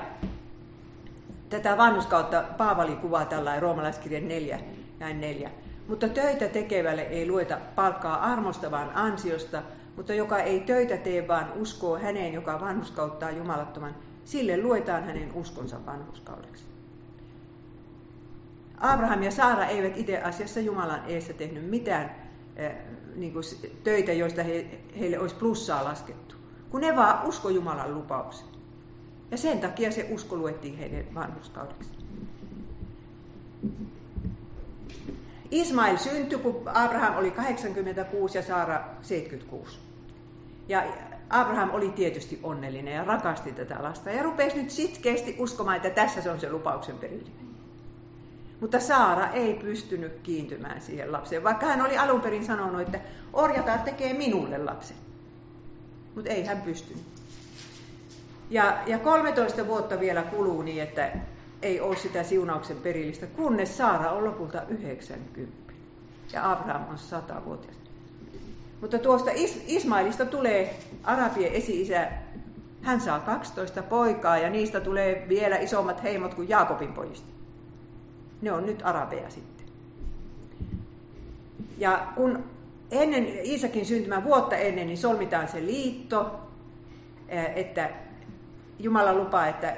Speaker 1: tätä vanhuskautta Paavali kuvaa tällainen roomalaiskirjan 4 ja 4. Mutta töitä tekevälle ei lueta palkkaa armosta vaan ansiosta, mutta joka ei töitä tee vaan uskoo häneen, joka vanhuskauttaa jumalattoman, sille luetaan hänen uskonsa vanhuskaudeksi. Abraham ja Saara eivät itse asiassa Jumalan eessä tehnyt mitään äh, niin kuin, töitä, joista he, heille olisi plussaa laskettu kun ne vaan usko Jumalan lupauksen. Ja sen takia se usko luettiin heidän vanhuskaudeksi. Ismail syntyi, kun Abraham oli 86 ja Saara 76. Ja Abraham oli tietysti onnellinen ja rakasti tätä lasta ja rupesi nyt sitkeästi uskomaan, että tässä se on se lupauksen perillinen. Mutta Saara ei pystynyt kiintymään siihen lapseen, vaikka hän oli alun perin sanonut, että orjatar tekee minulle lapsen. Mutta ei hän pystynyt. Ja, ja 13 vuotta vielä kuluu niin, että ei ole sitä siunauksen perillistä, kunnes Saara on lopulta 90 ja Abraham on 100-vuotias. Mutta tuosta Is- Ismailista tulee Arabien esi-isä, hän saa 12 poikaa ja niistä tulee vielä isommat heimot kuin Jaakobin pojista. Ne on nyt arabeja sitten. Ja kun ennen Iisakin syntymän vuotta ennen, niin solmitaan se liitto, että Jumala lupaa, että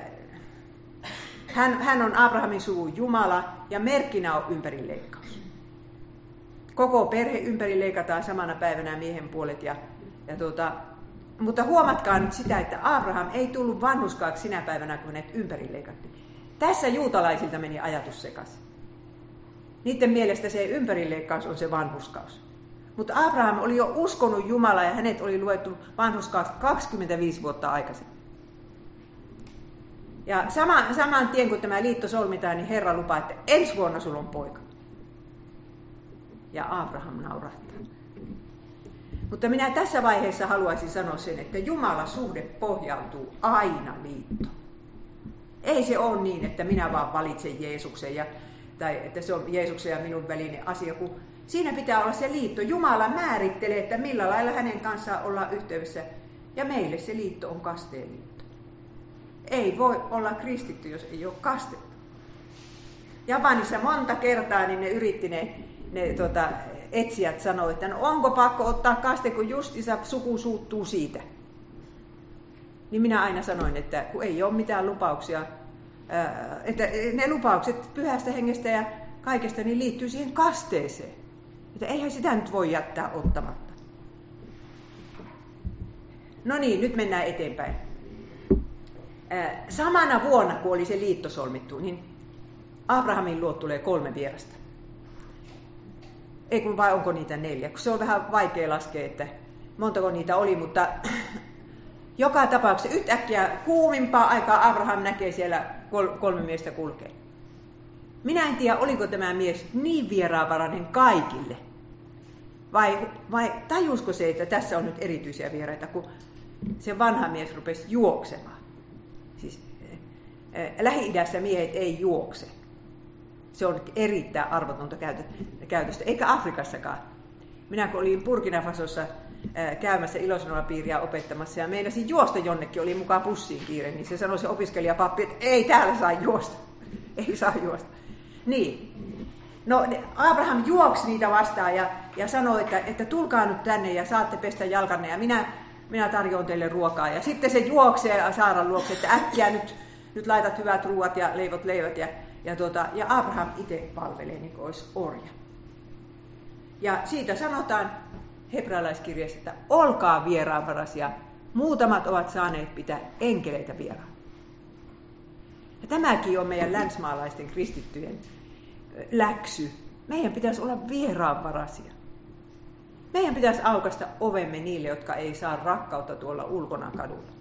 Speaker 1: hän, hän on Abrahamin suvun Jumala ja merkkinä on ympärileikkaus. Koko perhe ympärileikataan samana päivänä miehen puolet. Ja, ja tuota, mutta huomatkaa nyt sitä, että Abraham ei tullut vanhuskaaksi sinä päivänä, kun ne ympärileikattiin. Tässä juutalaisilta meni ajatus sekaisin. Niiden mielestä se ympärileikkaus on se vanhuskaus. Mutta Abraham oli jo uskonut Jumalaa ja hänet oli luettu vanhuskaaksi 25 vuotta aikaisemmin. Ja sama, saman tien kun tämä liitto solmitaan, niin Herra lupaa, että ensi vuonna sulla on poika. Ja Abraham naurahtaa. Mutta minä tässä vaiheessa haluaisin sanoa sen, että Jumala suhde pohjautuu aina liittoon. Ei se ole niin, että minä vaan valitsen Jeesuksen ja, tai että se on Jeesuksen ja minun välinen asia, kun siinä pitää olla se liitto. Jumala määrittelee, että millä lailla hänen kanssaan ollaan yhteydessä. Ja meille se liitto on kasteen liitto. Ei voi olla kristitty, jos ei ole kastettu. Japanissa monta kertaa niin ne yritti ne, ne tota, etsijät sanoa, että no onko pakko ottaa kaste, kun justissa suku suuttuu siitä. Niin minä aina sanoin, että kun ei ole mitään lupauksia, että ne lupaukset pyhästä hengestä ja kaikesta niin liittyy siihen kasteeseen. Että eihän sitä nyt voi jättää ottamatta. No niin, nyt mennään eteenpäin samana vuonna, kun oli se liitto solmittu, niin Abrahamin luot tulee kolme vierasta. Ei kun vai onko niitä neljä, kun se on vähän vaikea laskea, että montako niitä oli, mutta joka tapauksessa yhtäkkiä kuumimpaa aikaa Abraham näkee siellä kolme miestä kulkee. Minä en tiedä, oliko tämä mies niin vieraanvarainen kaikille. Vai, vai tajusko se, että tässä on nyt erityisiä vieraita, kun se vanha mies rupesi juoksemaan. Siis eh, Lähi-idässä miehet ei juokse. Se on erittäin arvotonta käytöstä, eikä Afrikassakaan. Minä kun olin Burkina Fasossa eh, käymässä ilosanomapiiriä opettamassa ja meinasin juosta jonnekin, oli mukaan pussiin kiire, niin se sanoi se opiskelijapappi, että ei täällä saa juosta. Ei saa juosta. Niin. No Abraham juoksi niitä vastaan ja, ja sanoi, että, että tulkaa nyt tänne ja saatte pestä jalkanne. Ja minä minä tarjoan teille ruokaa. Ja sitten se juoksee Saaran luokse, että äkkiä nyt, nyt laitat hyvät ruuat ja leivot leivät. Ja, ja, tuota, ja Abraham itse palvelee niin kuin olisi orja. Ja siitä sanotaan hebraalaiskirjassa, että olkaa vieraanvaraisia. Muutamat ovat saaneet pitää enkeleitä vieraan. Ja tämäkin on meidän länsmaalaisten kristittyjen läksy. Meidän pitäisi olla vieraanvaraisia. Meidän pitäisi aukasta ovemme niille, jotka ei saa rakkautta tuolla ulkona kadulla.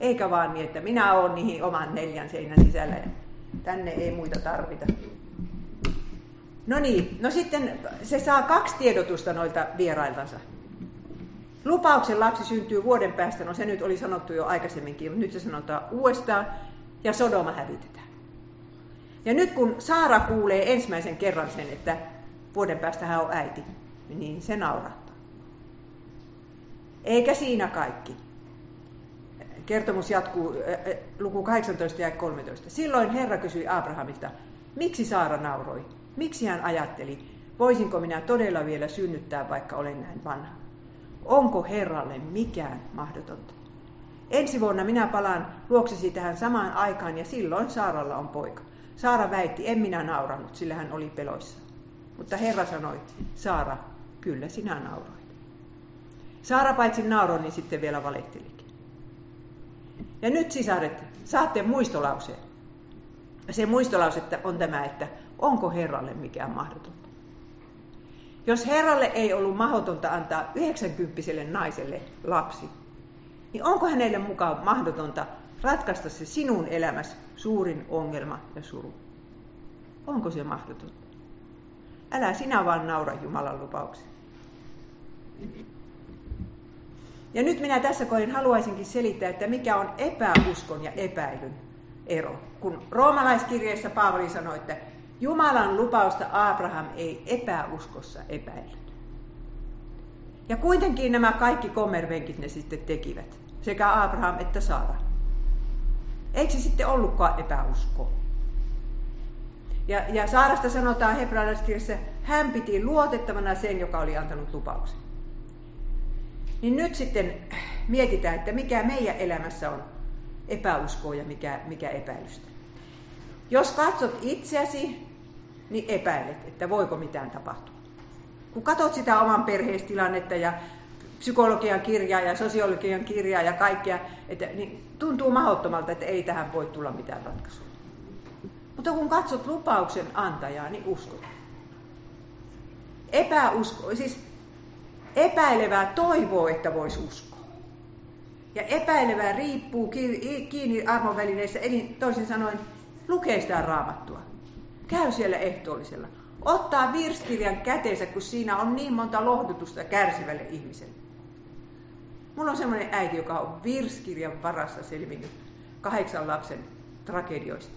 Speaker 1: Eikä vaan niin, että minä olen niihin oman neljän seinän sisällä ja tänne ei muita tarvita. No niin, no sitten se saa kaksi tiedotusta noilta vierailtansa. Lupauksen lapsi syntyy vuoden päästä, no se nyt oli sanottu jo aikaisemminkin, mutta nyt se sanotaan uudestaan, ja Sodoma hävitetään. Ja nyt kun Saara kuulee ensimmäisen kerran sen, että vuoden päästä hän on äiti, niin se naurattaa. Eikä siinä kaikki. Kertomus jatkuu luku 18 ja 13. Silloin Herra kysyi Abrahamilta, miksi Saara nauroi? Miksi hän ajatteli, voisinko minä todella vielä synnyttää, vaikka olen näin vanha? Onko Herralle mikään mahdotonta? Ensi vuonna minä palaan luoksesi tähän samaan aikaan ja silloin Saaralla on poika. Saara väitti, en minä naurannut, sillä hän oli peloissa. Mutta Herra sanoi, Saara, kyllä sinä nauroit. Saara paitsi nauroi, niin sitten vielä valehtelikin. Ja nyt sisaret, saatte muistolauseen. Se muistolause on tämä, että onko Herralle mikään mahdotonta. Jos Herralle ei ollut mahdotonta antaa 90 naiselle lapsi, niin onko hänelle mukaan mahdotonta ratkaista se sinun elämässä suurin ongelma ja suru? Onko se mahdotonta? Älä sinä vaan naura Jumalan lupauksia. Ja nyt minä tässä koin haluaisinkin selittää, että mikä on epäuskon ja epäilyn ero. Kun roomalaiskirjeessä Paavali sanoi, että Jumalan lupausta Abraham ei epäuskossa epäillyt. Ja kuitenkin nämä kaikki kommervenkit ne sitten tekivät, sekä Abraham että Saara. Eikö se sitten ollutkaan epäusko? Ja, ja Saarasta sanotaan hebrealaiskirjassa, hän piti luotettavana sen, joka oli antanut lupauksen. Niin nyt sitten mietitään, että mikä meidän elämässä on epäuskoa ja mikä, mikä epäilystä. Jos katsot itseäsi, niin epäilet, että voiko mitään tapahtua. Kun katsot sitä oman perheestilannetta ja psykologian kirjaa ja sosiologian kirjaa ja kaikkea, että, niin tuntuu mahdottomalta, että ei tähän voi tulla mitään ratkaisua. Mutta kun katsot lupauksen antajaa, niin uskot. Epäusko, siis epäilevää toivoo, että voisi uskoa. Ja epäilevää riippuu kiinni armonvälineissä, eli toisin sanoen lukee sitä raamattua. Käy siellä ehtoollisella. Ottaa virskirjan käteensä, kun siinä on niin monta lohdutusta kärsivälle ihmiselle. Mulla on semmoinen äiti, joka on virskirjan varassa selvinnyt kahdeksan lapsen tragedioista.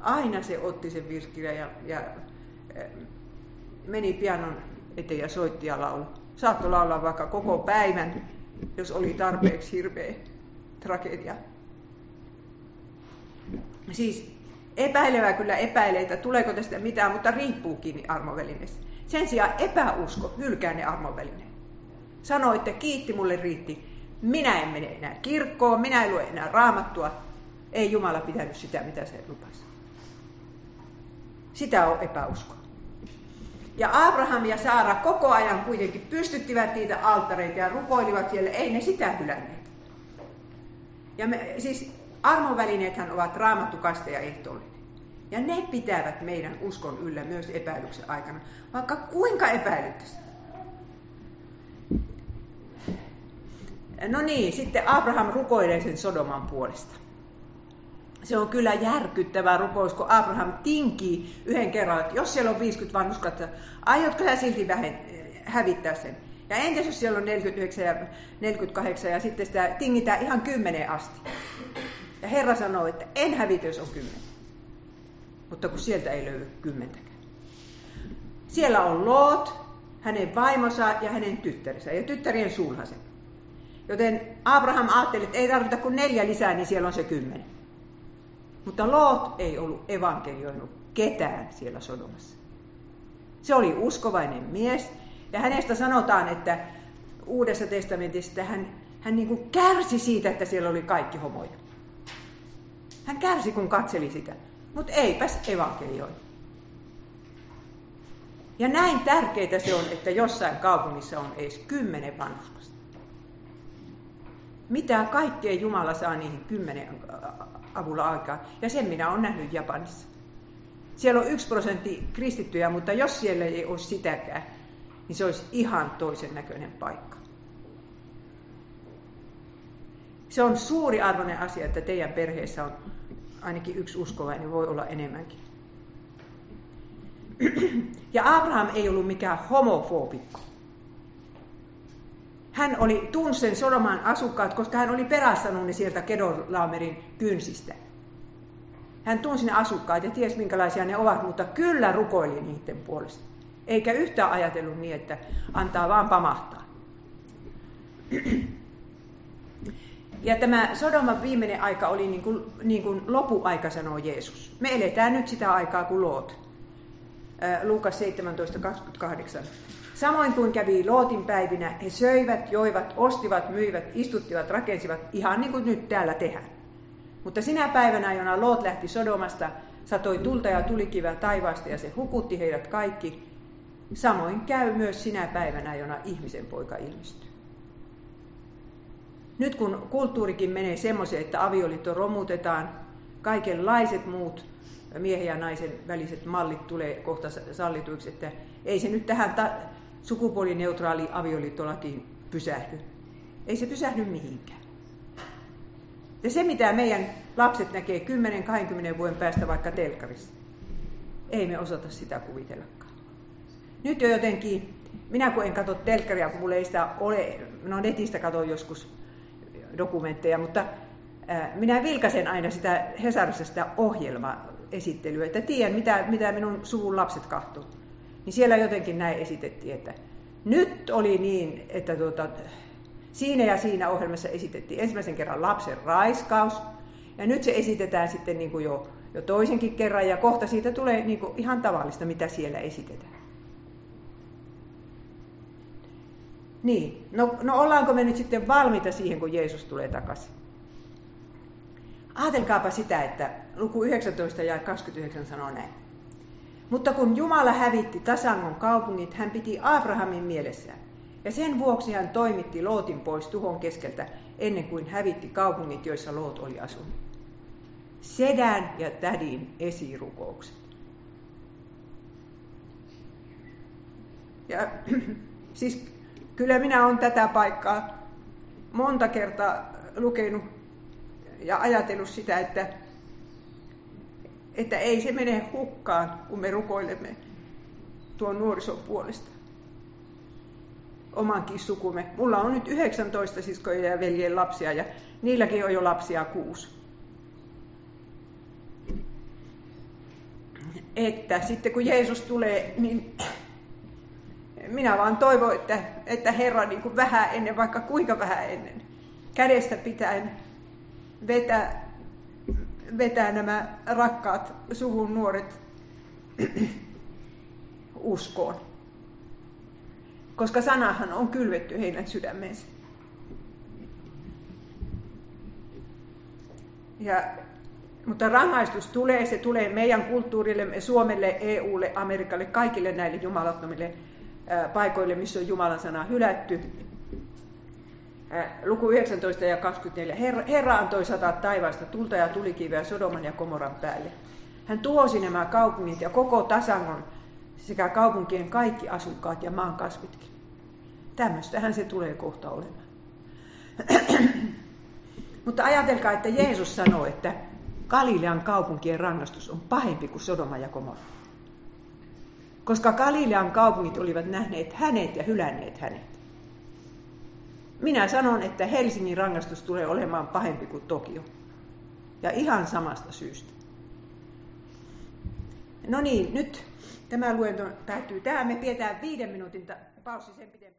Speaker 1: Aina se otti sen virskirjan ja, ja meni pianon eteen ja soitti ja laulu. Saattoi laulaa vaikka koko päivän, jos oli tarpeeksi hirveä tragedia. Siis epäilevä kyllä epäilee, että tuleeko tästä mitään, mutta riippuu kiinni armovälineestä. Sen sijaan epäusko hylkää ne armovälineet. Sanoi, että kiitti mulle riitti. Minä en mene enää kirkkoon, minä en lue enää raamattua. Ei Jumala pitänyt sitä, mitä se lupasi. Sitä on epäusko. Ja Abraham ja Saara koko ajan kuitenkin pystyttivät niitä alttareita ja rukoilivat siellä, ei ne sitä hylänneet. Ja me, siis armonvälineethän ovat raamattukaste ja ehtoollinen. Ja ne pitävät meidän uskon yllä myös epäilyksen aikana, vaikka kuinka epäilyttäisiin. No niin, sitten Abraham rukoilee sen Sodoman puolesta. Se on kyllä järkyttävä rukous, kun Abraham tinkii yhden kerran, että jos siellä on 50 vanhuskatta, aiotko sä silti vähen, hävittää sen? Ja entäs jos siellä on 49 ja 48 ja sitten sitä tingitään ihan 10 asti? Ja Herra sanoo, että en hävitä, jos on 10. Mutta kun sieltä ei löydy kymmentäkään. Siellä on Loot, hänen vaimonsa ja hänen tyttärensä ja tyttärien sulhaset. Joten Abraham ajatteli, että ei tarvita kuin neljä lisää, niin siellä on se kymmenen. Mutta Loot ei ollut evankelioinut ketään siellä Sodomassa. Se oli uskovainen mies, ja hänestä sanotaan, että Uudessa testamentissa hän, hän niin kuin kärsi siitä, että siellä oli kaikki homoja. Hän kärsi, kun katseli sitä, mutta eipäs evankelioi. Ja näin tärkeää se on, että jossain kaupungissa on edes kymmenen vanhuskasta. Mitä kaikkea Jumala saa niihin kymmenen avulla aikaa. Ja sen minä olen nähnyt Japanissa. Siellä on yksi prosentti kristittyjä, mutta jos siellä ei ole sitäkään, niin se olisi ihan toisen näköinen paikka. Se on suuri arvoinen asia, että teidän perheessä on ainakin yksi uskovainen, voi olla enemmänkin. Ja Abraham ei ollut mikään homofobikko. Hän oli tunsen Sodoman asukkaat, koska hän oli perästanut ne sieltä Kedolaamerin kynsistä. Hän tunsi ne asukkaat ja tiesi minkälaisia ne ovat, mutta kyllä rukoili niiden puolesta. Eikä yhtään ajatellut niin, että antaa vaan pamahtaa. Ja tämä Sodoman viimeinen aika oli niin kuin, niin kuin lopuaika, sanoo Jeesus. Me eletään nyt sitä aikaa kuin Loot. Luukas 17.28. Samoin kuin kävi Lootin päivinä, he söivät, joivat, ostivat, myivät, istuttivat, rakensivat, ihan niin kuin nyt täällä tehdään. Mutta sinä päivänä, jona Loot lähti Sodomasta, satoi tulta ja tulikivää taivaasta ja se hukutti heidät kaikki. Samoin käy myös sinä päivänä, jona ihmisen poika ilmestyy. Nyt kun kulttuurikin menee semmoiseen, että avioliitto romutetaan, kaikenlaiset muut miehen ja naisen väliset mallit tulee kohta sallituiksi, että ei se nyt tähän ta- sukupuolineutraali avioliittolakiin pysähdy. Ei se pysähdy mihinkään. Ja se, mitä meidän lapset näkee 10-20 vuoden päästä vaikka telkkarissa, ei me osata sitä kuvitellakaan. Nyt jo jotenkin minä kun en katso telkkaria, kun mulla ei sitä ole, no netistä katon joskus dokumentteja, mutta minä vilkasen aina sitä Hesarissa sitä ohjelmaesittelyä, että tiedän mitä, mitä minun suvun lapset kahtoo. Niin siellä jotenkin näin esitettiin, että nyt oli niin, että tuota, siinä ja siinä ohjelmassa esitettiin ensimmäisen kerran lapsen raiskaus, ja nyt se esitetään sitten niin kuin jo, jo toisenkin kerran, ja kohta siitä tulee niin kuin ihan tavallista, mitä siellä esitetään. Niin, no, no ollaanko me nyt sitten valmiita siihen, kun Jeesus tulee takaisin? Aatelkaapa sitä, että luku 19 ja 29 sanoo näin. Mutta kun Jumala hävitti Tasangon kaupungit, hän piti Abrahamin mielessään. Ja sen vuoksi hän toimitti Lootin pois tuhon keskeltä ennen kuin hävitti kaupungit, joissa Loot oli asunut. Sedän ja tädin esirukoukset. Ja siis kyllä minä olen tätä paikkaa monta kertaa lukenut ja ajatellut sitä, että, että ei se mene hukkaan, kun me rukoilemme tuon nuorison puolesta. Omankin sukumme. Mulla on nyt 19 siskoja ja veljen lapsia ja niilläkin on jo lapsia kuusi. Että sitten kun Jeesus tulee, niin minä vaan toivon, että, että Herra niin kuin vähän ennen, vaikka kuinka vähän ennen, kädestä pitäen vetää, vetää nämä rakkaat suvun nuoret uskoon. Koska sanahan on kylvetty heidän sydämeensä. Ja, mutta rangaistus tulee, se tulee meidän kulttuurille, Suomelle, EUlle, Amerikalle, kaikille näille jumalattomille paikoille, missä on Jumalan sana hylätty. Luku 19 ja 24. Herra, Herra antoi sataa taivaasta tulta ja tulikiveä Sodoman ja Komoran päälle. Hän tuosi nämä kaupungit ja koko Tasangon sekä kaupunkien kaikki asukkaat ja maan kasvitkin. Tämmöistähän se tulee kohta olemaan. Mutta ajatelkaa, että Jeesus sanoi, että Galilean kaupunkien rangaistus on pahempi kuin Sodoma ja Komora koska Galilean kaupungit olivat nähneet hänet ja hylänneet hänet. Minä sanon, että Helsingin rangaistus tulee olemaan pahempi kuin Tokio. Ja ihan samasta syystä. No niin, nyt tämä luento päättyy tähän. Me pidetään viiden minuutin paussi sen pitempään.